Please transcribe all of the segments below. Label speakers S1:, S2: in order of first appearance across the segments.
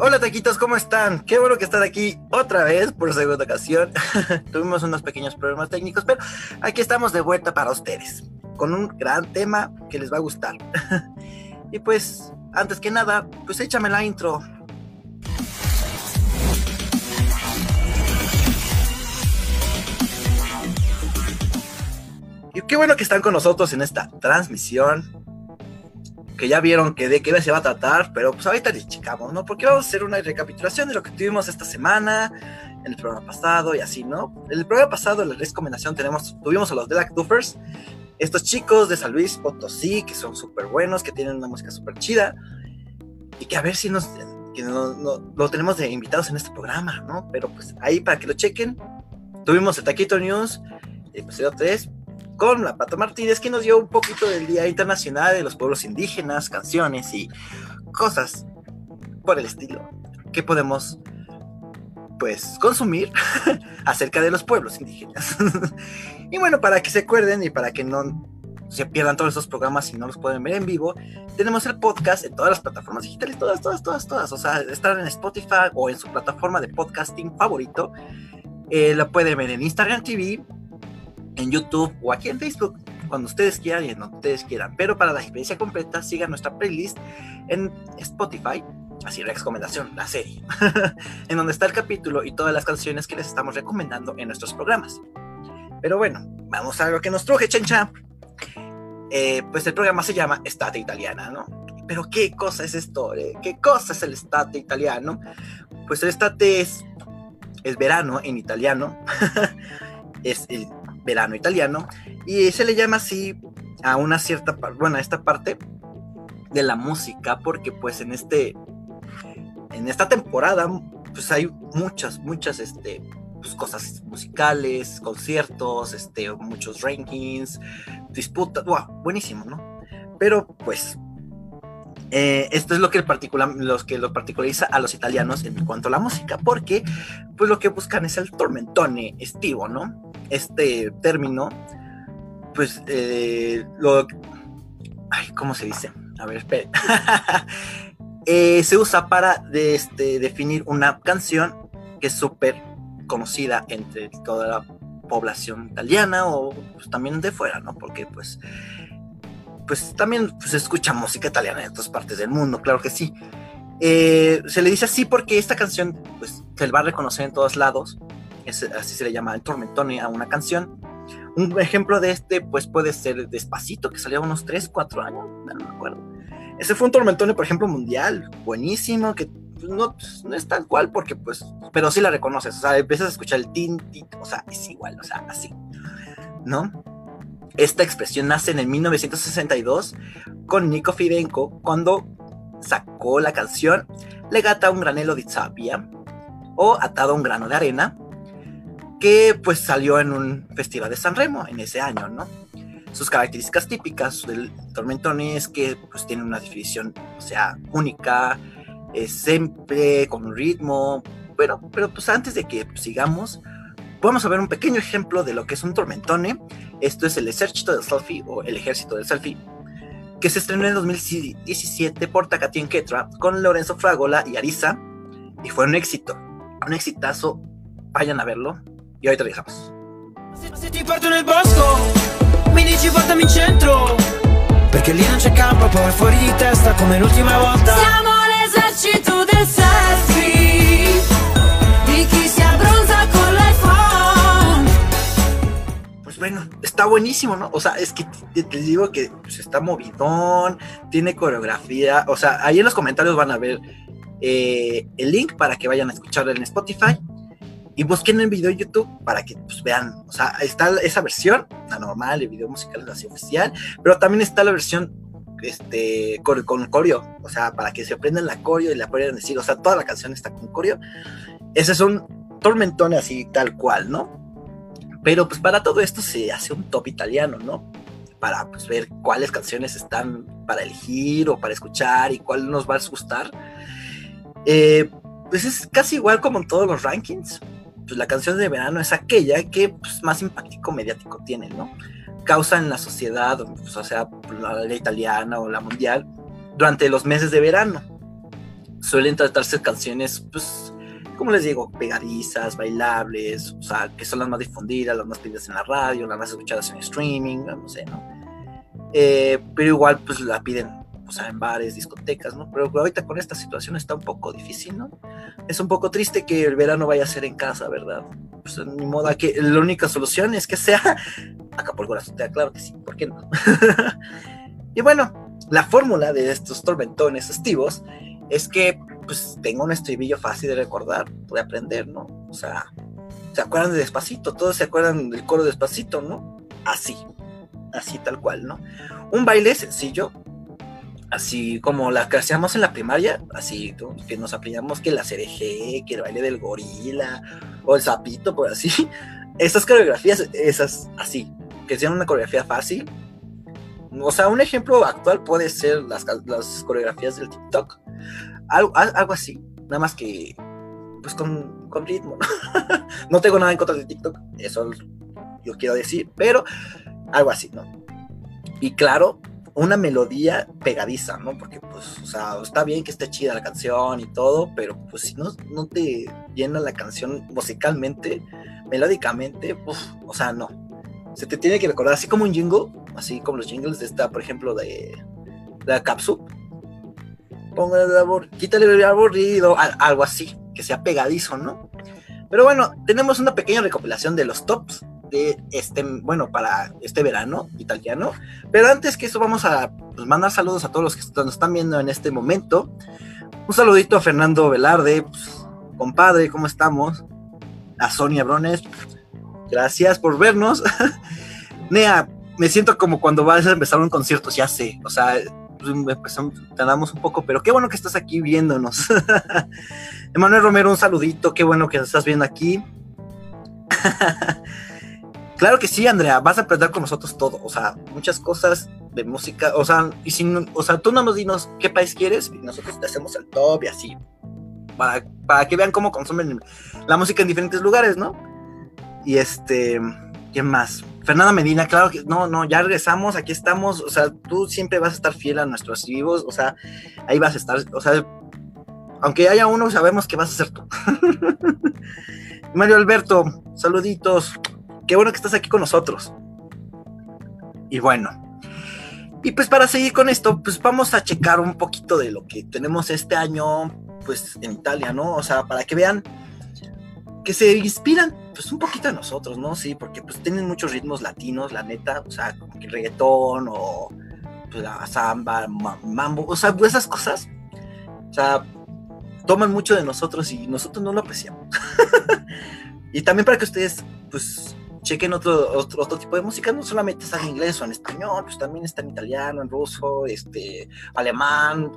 S1: Hola taquitos, ¿cómo están? Qué bueno que están aquí otra vez por segunda ocasión. Tuvimos unos pequeños problemas técnicos, pero aquí estamos de vuelta para ustedes, con un gran tema que les va a gustar. y pues, antes que nada, pues échame la intro. Y qué bueno que están con nosotros en esta transmisión que ya vieron que de qué se va a tratar, pero pues ahorita les checamos, ¿no? Porque vamos a hacer una recapitulación de lo que tuvimos esta semana, en el programa pasado y así, ¿no? En el programa pasado, la recomendación, tenemos, tuvimos a los Black Duffers, estos chicos de San Luis Potosí, que son súper buenos, que tienen una música súper chida, y que a ver si nos, que lo tenemos de invitados en este programa, ¿no? Pero pues ahí para que lo chequen, tuvimos el Taquito News, episodio 3, con la Pato Martínez, que nos dio un poquito del Día Internacional de los Pueblos Indígenas, canciones y cosas por el estilo que podemos pues consumir acerca de los pueblos indígenas. y bueno, para que se acuerden y para que no se pierdan todos estos programas y no los pueden ver en vivo, tenemos el podcast en todas las plataformas digitales, todas, todas, todas, todas. O sea, estar en Spotify o en su plataforma de podcasting favorito. Eh, lo pueden ver en Instagram TV, en YouTube o aquí en Facebook, cuando ustedes quieran y en donde ustedes quieran. Pero para la experiencia completa, sigan nuestra playlist en Spotify, así recomendación, la serie, en donde está el capítulo y todas las canciones que les estamos recomendando en nuestros programas. Pero bueno, vamos a lo que nos truje, chencha. Eh, pues el programa se llama Estate Italiana, ¿no? Pero ¿qué cosa es esto? Eh? ¿Qué cosa es el estate italiano? Pues el estate es, es verano en italiano. es verano italiano, y se le llama así a una cierta, bueno, a esta parte de la música, porque pues en este, en esta temporada, pues hay muchas, muchas, este, pues, cosas musicales, conciertos, este, muchos rankings, disputas, wow, buenísimo, ¿no? Pero pues eh, esto es lo que, los que lo particulariza a los italianos en cuanto a la música, porque pues lo que buscan es el tormentone estivo, ¿no? Este término, pues eh, lo... Ay, ¿cómo se dice? A ver, espere. Eh, se usa para este, definir una canción que es súper conocida entre toda la población italiana o pues, también de fuera, ¿no? Porque pues pues también pues, se escucha música italiana en otras partes del mundo, claro que sí. Eh, se le dice así porque esta canción pues, se va a reconocer en todos lados, así se le llama el tormentone a una canción. Un ejemplo de este pues puede ser Despacito, que salió unos 3, 4 años, no me acuerdo. Ese fue un tormentone, por ejemplo, mundial, buenísimo, que no, pues, no, es tal cual porque pues, pero sí la reconoces, o sea, empiezas a escuchar el tin, o sea, es igual, o sea, así, ¿no? Esta expresión nace en el 1962 con Nico Fidenko cuando sacó la canción Legata a un granelo de sabia o Atado a un grano de arena, que pues salió en un festival de San Remo en ese año, ¿no? Sus características típicas del tormentone es que pues tiene una definición, o sea, única, es siempre con un ritmo, pero, pero pues antes de que sigamos, vamos a ver un pequeño ejemplo de lo que es un tormentone. Esto es el Ejército del Selfie o el Ejército del Selfie, que se estrenó en 2017 por Takatien Ketra con Lorenzo Fragola y Arisa y fue un éxito, un exitazo. Vayan a verlo y ahorita regresamos. Se ti porto nel bosco, mi dici portami in centro, perché lì non c'è campo, poi fuori di testa come l'ultima volta. Siamo l'esercito del selfie, di chi si abbronza con bueno, está buenísimo, ¿no? O sea, es que te, digo que pues, está movidón, tiene coreografía, o sea, ahí en los comentarios van a ver eh, el link para que vayan a escucharlo en Spotify y busquen el video de YouTube para que pues, vean, o sea, está esa versión, la normal, el video musical es así oficial, pero también está la versión este con, con coreo, o sea, para que se aprendan la coreo y la puedan decir, o sea, toda la canción está con coreo. Ese es un tormentón así tal cual, ¿no? Pero pues para todo esto se hace un top italiano, ¿no? Para pues ver cuáles canciones están para elegir o para escuchar y cuál nos va a gustar. Eh, pues es casi igual como en todos los rankings. Pues la canción de verano es aquella que pues, más impacto mediático tiene, ¿no? Causa en la sociedad, pues, o sea, la, la italiana o la mundial, durante los meses de verano. suelen tratarse canciones, pues, como les digo, pegadizas, bailables, o sea, que son las más difundidas, las más pedidas en la radio, las más escuchadas en streaming, no sé, ¿no? Eh, pero igual, pues la piden, o sea, en bares, discotecas, ¿no? Pero ahorita con esta situación está un poco difícil, ¿no? Es un poco triste que el verano vaya a ser en casa, ¿verdad? Pues ni modo, que la única solución es que sea Acapulco la azotea, claro que sí, ¿por qué no? y bueno, la fórmula de estos tormentones estivos es que pues tengo un estribillo fácil de recordar, de aprender, ¿no? O sea, ¿se acuerdan de Despacito? Todos se acuerdan del coro Despacito, ¿no? Así, así tal cual, ¿no? Un baile sencillo, así como la que hacíamos en la primaria, así que nos aprendíamos que la CRG, que el baile del gorila, o el sapito, por así. Esas coreografías, esas así, que sean una coreografía fácil. O sea, un ejemplo actual puede ser las, las coreografías del TikTok algo, algo así, nada más que pues con, con ritmo. ¿no? no tengo nada en contra de TikTok, eso yo quiero decir, pero algo así, ¿no? Y claro, una melodía pegadiza, ¿no? Porque, pues, o sea, está bien que esté chida la canción y todo, pero pues si no, no te llena la canción musicalmente, melódicamente, o sea, no. Se te tiene que recordar, así como un jingle, así como los jingles de esta, por ejemplo, de, la Capsule, póngale abur quítale el aburrido, algo así, que sea pegadizo, ¿no? Pero bueno, tenemos una pequeña recopilación de los tops de este, bueno, para este verano italiano. Pero antes que eso, vamos a pues, mandar saludos a todos los que nos están viendo en este momento. Un saludito a Fernando Velarde, pues, compadre, ¿cómo estamos? A Sonia Brones, gracias por vernos. Nea, me siento como cuando vas a empezar un concierto, ya sé, o sea, pues, tardamos un poco, pero qué bueno que estás aquí viéndonos. Emanuel Romero, un saludito, qué bueno que estás viendo aquí. claro que sí, Andrea, vas a aprender con nosotros todo, o sea, muchas cosas de música, o sea, y si, o sea, tú no nos dinos qué país quieres y nosotros te hacemos el top y así, para, para que vean cómo consumen la música en diferentes lugares, ¿no? Y este, ¿qué más? Fernanda Medina, claro que no, no, ya regresamos, aquí estamos, o sea, tú siempre vas a estar fiel a nuestros vivos, o sea, ahí vas a estar, o sea, aunque haya uno, sabemos que vas a ser tú. Mario Alberto, saluditos, qué bueno que estás aquí con nosotros. Y bueno, y pues para seguir con esto, pues vamos a checar un poquito de lo que tenemos este año, pues en Italia, ¿no? O sea, para que vean que se inspiran pues un poquito a nosotros, ¿no? Sí, porque pues tienen muchos ritmos latinos, la neta, o sea, como que reggaetón o pues, la samba, mambo, o sea, esas cosas, o sea, toman mucho de nosotros y nosotros no lo apreciamos. y también para que ustedes, pues, chequen otro, otro, tipo de música, no solamente está en inglés o en español, pues también está en italiano, en ruso, este, alemán,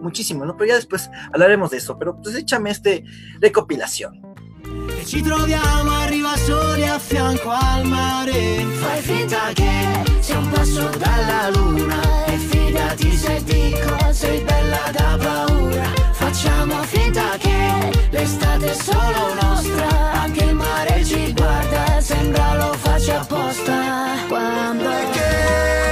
S1: muchísimo, ¿no? Pero ya después hablaremos de eso, pero pues échame este recopilación.
S2: E ci troviamo a riva soli a fianco al mare Fai finta che sia un passo dalla luna E fidati se dico sei bella da paura Facciamo finta che l'estate è solo nostra. Anche il mare ci guarda, sembra lo faccia apposta. Quando
S3: chiede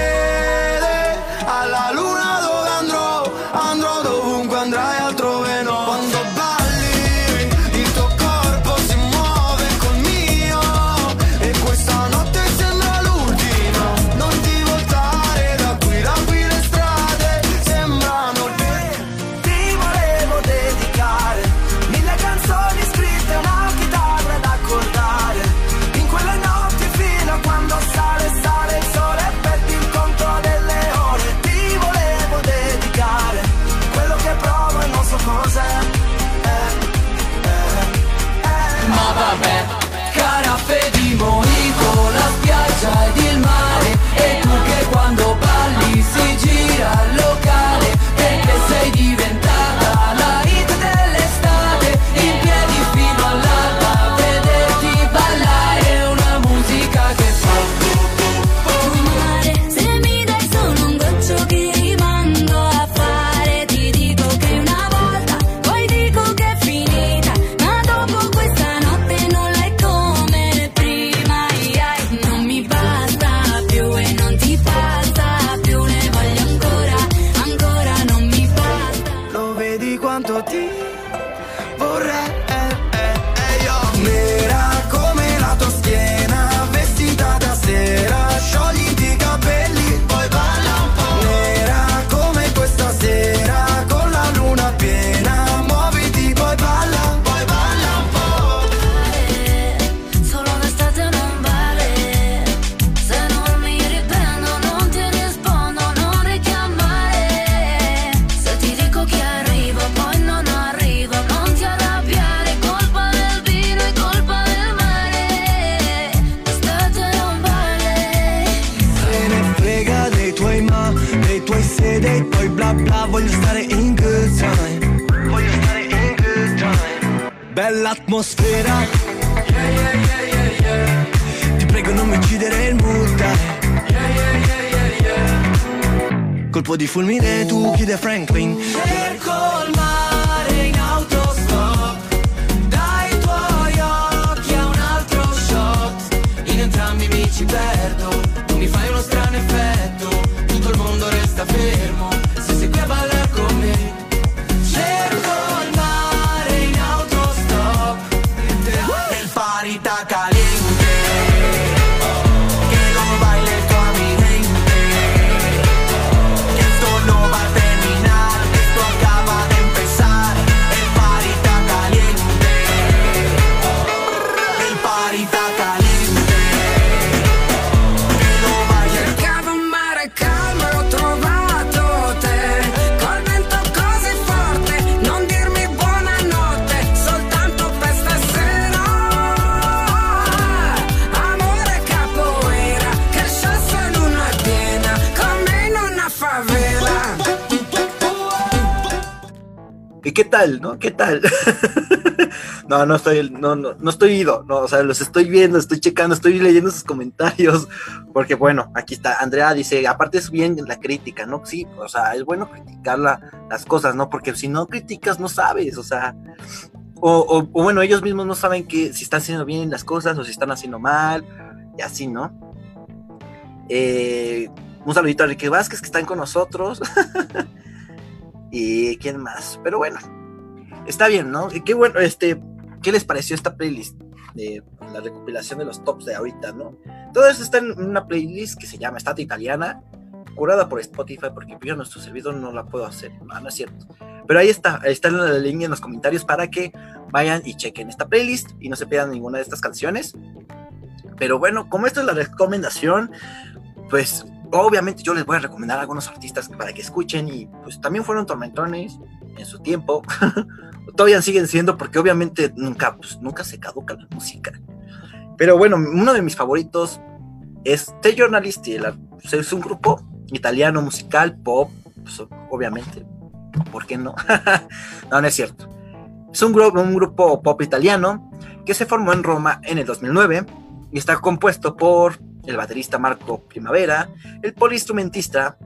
S3: Colpo di fulmine, tu chiede Franklin. Cerco
S1: qué tal, no? ¿Qué tal? no, no estoy, no, no, no estoy ido, no, o sea, los estoy viendo, estoy checando, estoy leyendo sus comentarios, porque bueno, aquí está, Andrea dice, aparte es bien la crítica, ¿no? Sí, o sea, es bueno criticar la- las cosas, ¿no? Porque si no criticas, no sabes, o sea, o, bueno, ellos mismos no saben que si están haciendo bien las cosas o si están haciendo mal, y así, ¿no? Eh, un saludito a Enrique Vázquez que están con nosotros. y quién más. Pero bueno, está bien, ¿no? Qué bueno, este, ¿qué les pareció esta playlist? De la recopilación de los tops de ahorita, ¿no? Todo eso está en una playlist que se llama Estata Italiana, curada por Spotify, porque yo nuestro servidor no la puedo hacer, no, no es cierto. Pero ahí está, ahí está el link en los comentarios para que vayan y chequen esta playlist y no se pierdan ninguna de estas canciones. Pero bueno, como esto es la recomendación, pues obviamente yo les voy a recomendar algunos artistas para que escuchen y pues también fueron tormentones en su tiempo. Todavía siguen siendo porque obviamente nunca, pues, nunca se caduca la música. Pero bueno, uno de mis favoritos es The Journalisti. pues, Es un grupo italiano musical, pop, pues, obviamente. ¿Por qué no? no, no es cierto. Es un, grupo un grupo pop italiano que se formó en Roma en el 2009 y está compuesto por el baterista Marco Primavera, el poliinstrumentista.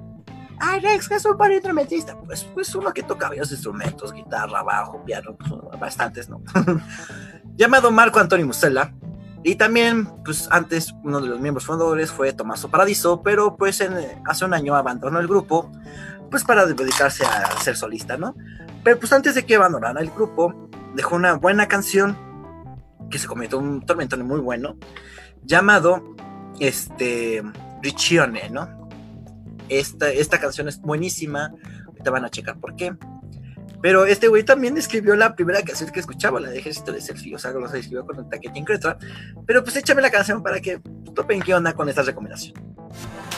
S1: Ay, Rex, ¿qué es un poliinstrumentista? Pues, pues uno que toca varios instrumentos, guitarra, bajo, piano, pues, bastantes, ¿no? Llamado Marco Antonio Musella. Y también, pues antes, uno de los miembros fundadores fue Tommaso Paradiso, pero pues hace un año abandonó el grupo, pues para dedicarse a ser solista, ¿no? Pero pues antes de que abandonara el grupo, dejó una buena canción que se convirtió un tormentón muy bueno, llamado este Riccione, ¿no? Esta, esta canción es buenísima, ahorita van a checar por qué. Pero este güey también escribió la primera canción que escuchaba, la de Ejército de Selfie, o sea, lo escribió con el taquete en Cretra. Pero pues échame la canción para que topen qué onda con esta recomendación.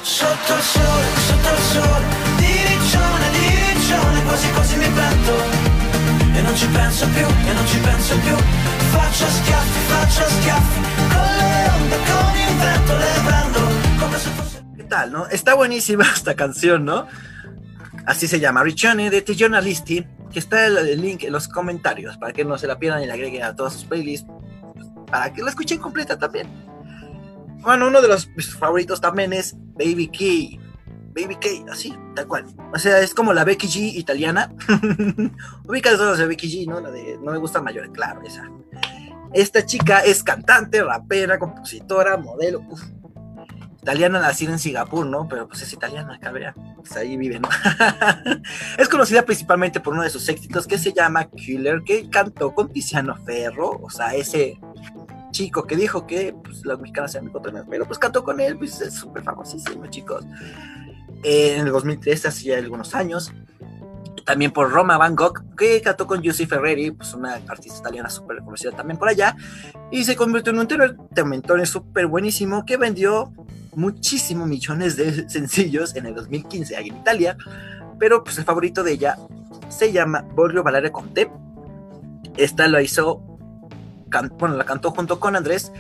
S3: Sotto il sole, sotto il sole Di riccione, di riccione Quasi quasi mi pento E non ci penso più, e non ci penso più Faccio schiaffi, faccio schiaffi Con
S1: ¿Qué tal, no? Está buenísima esta canción, ¿no? Así se llama, Riccione de The Journalisti, que está el, el link en los comentarios para que no se la pierdan y la agreguen a todas sus playlists, pues, para que la escuchen completa también. Bueno, uno de los mis favoritos también es Baby K. Baby K, así, tal cual. O sea, es como la Becky G italiana. Ubicas todas de Becky G, ¿no? La de No me gusta mayor, claro, esa. Esta chica es cantante, rapera, compositora, modelo. italiana nacida en Singapur, ¿no? Pero pues es italiana, cabrera. Pues ahí vive, ¿no? es conocida principalmente por uno de sus éxitos que se llama Killer, que cantó con Tiziano Ferro, o sea, ese chico que dijo que pues, las mexicanas eran micotonas, pero pues cantó con él, pues es súper famosísimo, chicos. En el 2003, hace ya algunos años. También por Roma Van Gogh, que cantó con Giusy Ferreri, pues una artista italiana súper reconocida también por allá. Y se convirtió en un tormentone súper buenísimo que vendió muchísimos millones de sencillos en el 2015 ahí en Italia. Pero pues el favorito de ella se llama Voglio Ballare con te. Esta lo hizo, bueno, la cantó junto con Andrés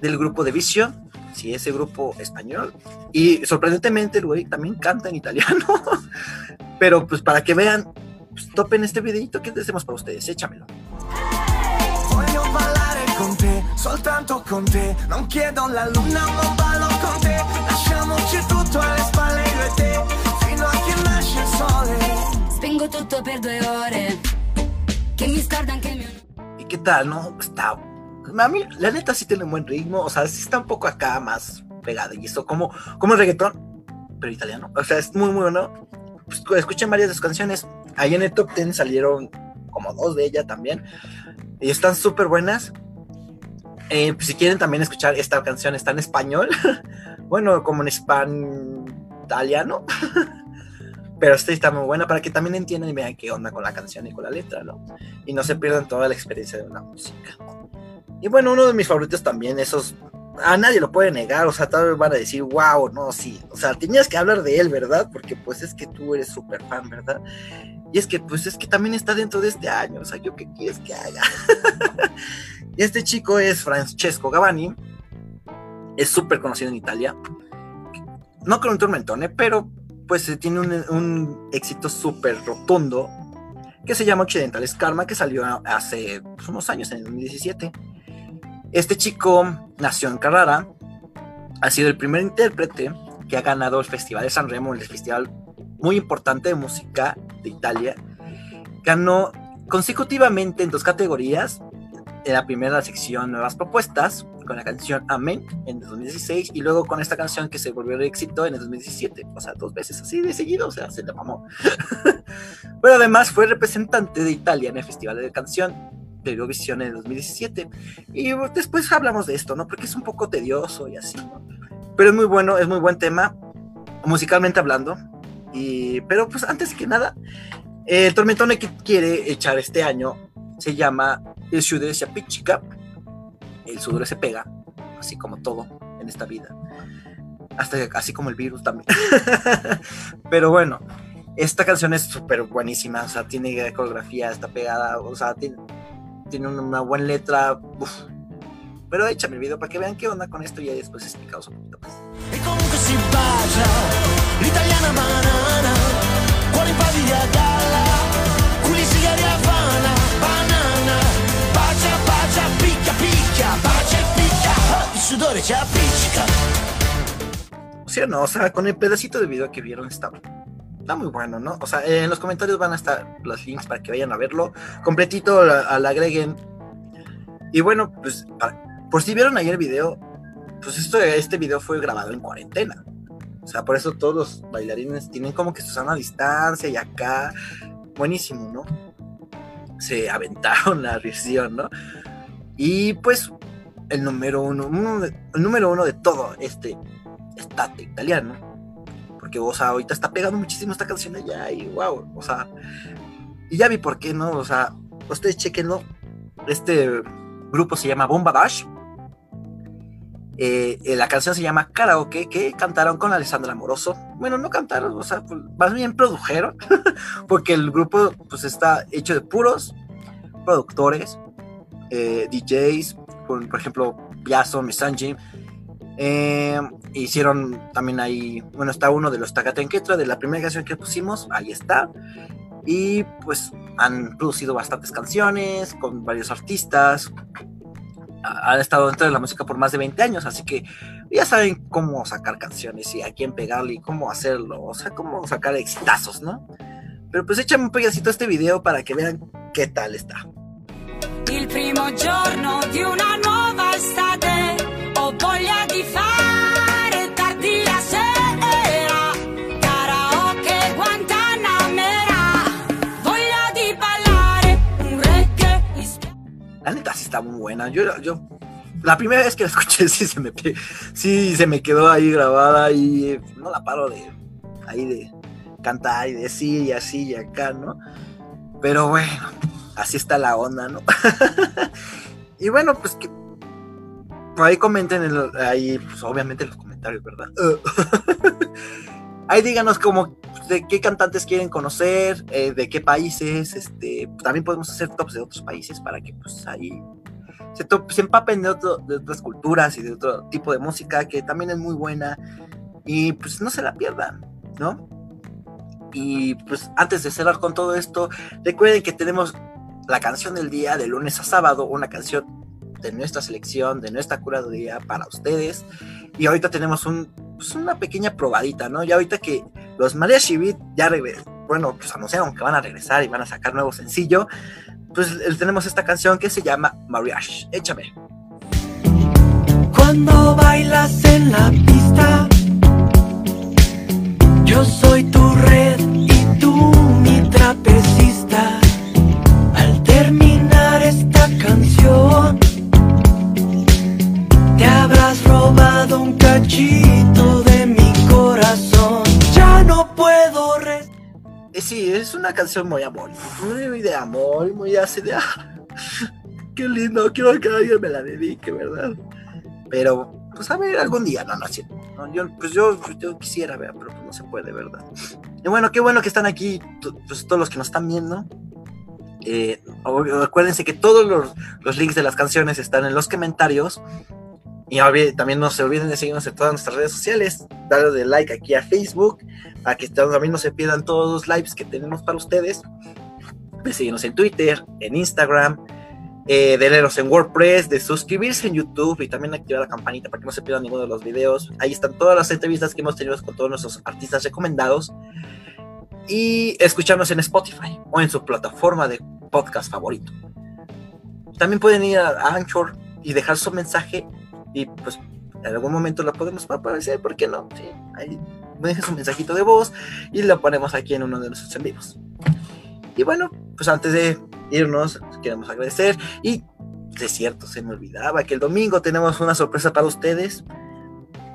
S1: del grupo de Vicio. Sí, ese grupo español. Y sorprendentemente el güey también canta en italiano. Pero pues para que vean, pues, topen este videito que hacemos para ustedes, échamelo.
S3: Voglio ballare con te, soltanto con te. Non chiedo la luna, ma ballo con te. Lasciamoci tutto alle spalle io e te, fino a che nasce il sole.
S4: Spengo tutto per due ore. Che mi scorda anche il mio
S1: ¿Y qué tal, no? Está. A mí, la neta, sí tiene un buen ritmo. O sea, sí está un poco acá más pegada. Y eso, como, como el reggaetón, pero italiano. O sea, es muy, muy bueno. Pues, escuchen varias de sus canciones. Ahí en el top 10 salieron como dos de ella también. Y están súper buenas. Eh, pues, si quieren también escuchar esta canción, está en español. bueno, como en español italiano. Pero esta está muy buena para que también entiendan y vean qué onda con la canción y con la letra, ¿no? Y no se pierdan toda la experiencia de una música. Y bueno, uno de mis favoritos también, esos. A nadie lo puede negar, o sea, tal vez van a decir, wow, no, sí. O sea, tenías que hablar de él, ¿verdad? Porque pues es que tú eres súper fan, ¿verdad? Y es que, pues es que también está dentro de este año, o sea, ¿yo qué quieres que haga? y este chico es Francesco Gavani, es súper conocido en Italia. No con un tormentone, pero pues eh, tiene un, éxito súper rotundo que se llama Occidentales Karma, que salió hace pues, unos años, en el 2017. Este chico nació en Carrara, ha sido el primer intérprete que ha ganado el Festival de San Remo, el festival muy importante de música de Italia. Ganó consecutivamente en dos categorías. En la primera sección Nuevas Propuestas, con la canción Amén en el 2016, y luego con esta canción que se volvió de éxito en el 2017. O sea, dos veces así de seguido, o sea, se le mamó. Pero además fue representante de Italia en el Festival de Canción Eurovisión en el 2017. Y después hablamos de esto, ¿no? Porque es un poco tedioso y así, ¿no? Pero es muy bueno, es muy buen tema, musicalmente hablando. Y, pero pues antes que nada, el tormentone que quiere echar este año se llama El sudore se apiccica. El sudore se pega, así como todo en esta vida. Hasta así como el virus también. pero bueno, esta canción es súper buenísima, o sea, tiene coreografía, está pegada, o sea, tiene, tiene una buena letra. uf. Pero échame el video para que vean qué onda con esto y ya después explicamos un poquito más.
S3: E comunque si bacia, l'italiana banana, cuore in pavia galla, culi sigari Havana, banana, bacia, bacia, picchia, picchia, bacia e picchia, ah, il sudore ci appiccica.
S1: ¿Sí o no? O sea, con el pedacito de video que vieron está, está muy bueno, ¿no? O sea, en los comentarios van a estar los links para que vayan a verlo. Completito al agreguen. Y bueno, pues, por si vieron ayer el video, pues esto, este video fue grabado en cuarentena. O sea, por eso todos los bailarines tienen como que su sana distancia y acá. Buenísimo, ¿no? Se aventaron la risión, ¿no? Y pues el número uno, el número uno de todo este estate italiano. Porque, o sea, ahorita está pegando muchísimo esta canción allá y wow, o sea, y ya vi por qué, ¿no? O sea, ustedes chequenlo. Este grupo se llama Bomba Dash. Eh, eh, la canción se llama Karaoke, que cantaron con Alessandra Amoroso. Bueno, no cantaron, o sea, pues, más bien produjeron, porque el grupo pues está hecho de puros productores, eh, DJs, por, por ejemplo, Biaso, Misanji. Eh, hicieron también ahí, bueno, está uno de los Takatenketra de la primera canción que pusimos, ahí está. Y pues han producido bastantes canciones con varios artistas. Ha- Han estado dentro de la música por más de 20 años, así que ya saben cómo sacar canciones y a quién pegarle y cómo hacerlo, o sea, cómo sacar exitazos, ¿no? Pero pues échame un pedacito a este video para que vean qué tal está.
S4: Il primo giorno di una nuova estate La
S1: neta sí está muy buena. Yo, yo, la primera vez que la escuché sí se me, sí se me quedó ahí grabada y eh, no la paro de ahí de cantar y decir y así y acá, ¿no? Pero bueno, así está la onda, ¿no? y bueno, pues que por ahí comenten en lo- ahí, pues obviamente en los comentarios, ¿verdad? ahí díganos como de qué cantantes quieren conocer, eh, de qué países, este, también podemos hacer tops de otros países para que pues ahí se, to- se empapen de, otro, de otras culturas y de otro tipo de música que también es muy buena y pues no se la pierdan, ¿no? Y pues antes de cerrar con todo esto, recuerden que tenemos la canción del día de lunes a sábado, una canción de nuestra selección, de nuestra curaduría para ustedes. Y ahorita tenemos un, pues una pequeña probadita, ¿no? Ya ahorita que los María Beat ya regresan, bueno, pues anunciaron que van a regresar y van a sacar nuevo sencillo, pues tenemos esta canción que se llama Mariage. Échame.
S2: Cuando bailas en la pista, yo soy
S1: muy amor, muy de amor, muy así de, ah, qué lindo, quiero que alguien me la dedique, ¿verdad? Pero, pues a ver, algún día, no, no, sí, no, yo, pues yo, yo quisiera ver, pero pues no se puede, ¿verdad? Y bueno, qué bueno que están aquí, pues todos los que nos están viendo. Eh, acuérdense que todos los, los links de las canciones están en los comentarios. Y también no se olviden de seguirnos en todas nuestras redes sociales, darle de like aquí a Facebook, para que también no se pierdan todos los lives que tenemos para ustedes. De seguirnos en Twitter, en Instagram, eh, de en WordPress, de suscribirse en YouTube y también activar la campanita para que no se pierdan ninguno de los videos. Ahí están todas las entrevistas que hemos tenido con todos nuestros artistas recomendados. Y escucharnos en Spotify o en su plataforma de podcast favorito. También pueden ir a Anchor y dejar su mensaje y pues en algún momento la podemos aparecer, ¿por qué no? Sí, ahí dejen su mensajito de voz y lo ponemos aquí en uno de nuestros en vivos. Y bueno, pues antes de irnos, queremos agradecer y de cierto, se me olvidaba que el domingo tenemos una sorpresa para ustedes.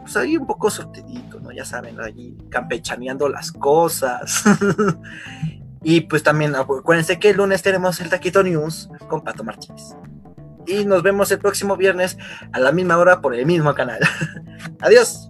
S1: Pues ahí un poco sortidito, ¿no? Ya saben, allí campechaneando las cosas. y pues también acuérdense que el lunes tenemos el Taquito News con Pato Martínez y nos vemos el próximo viernes a la misma hora por el mismo canal. Adiós.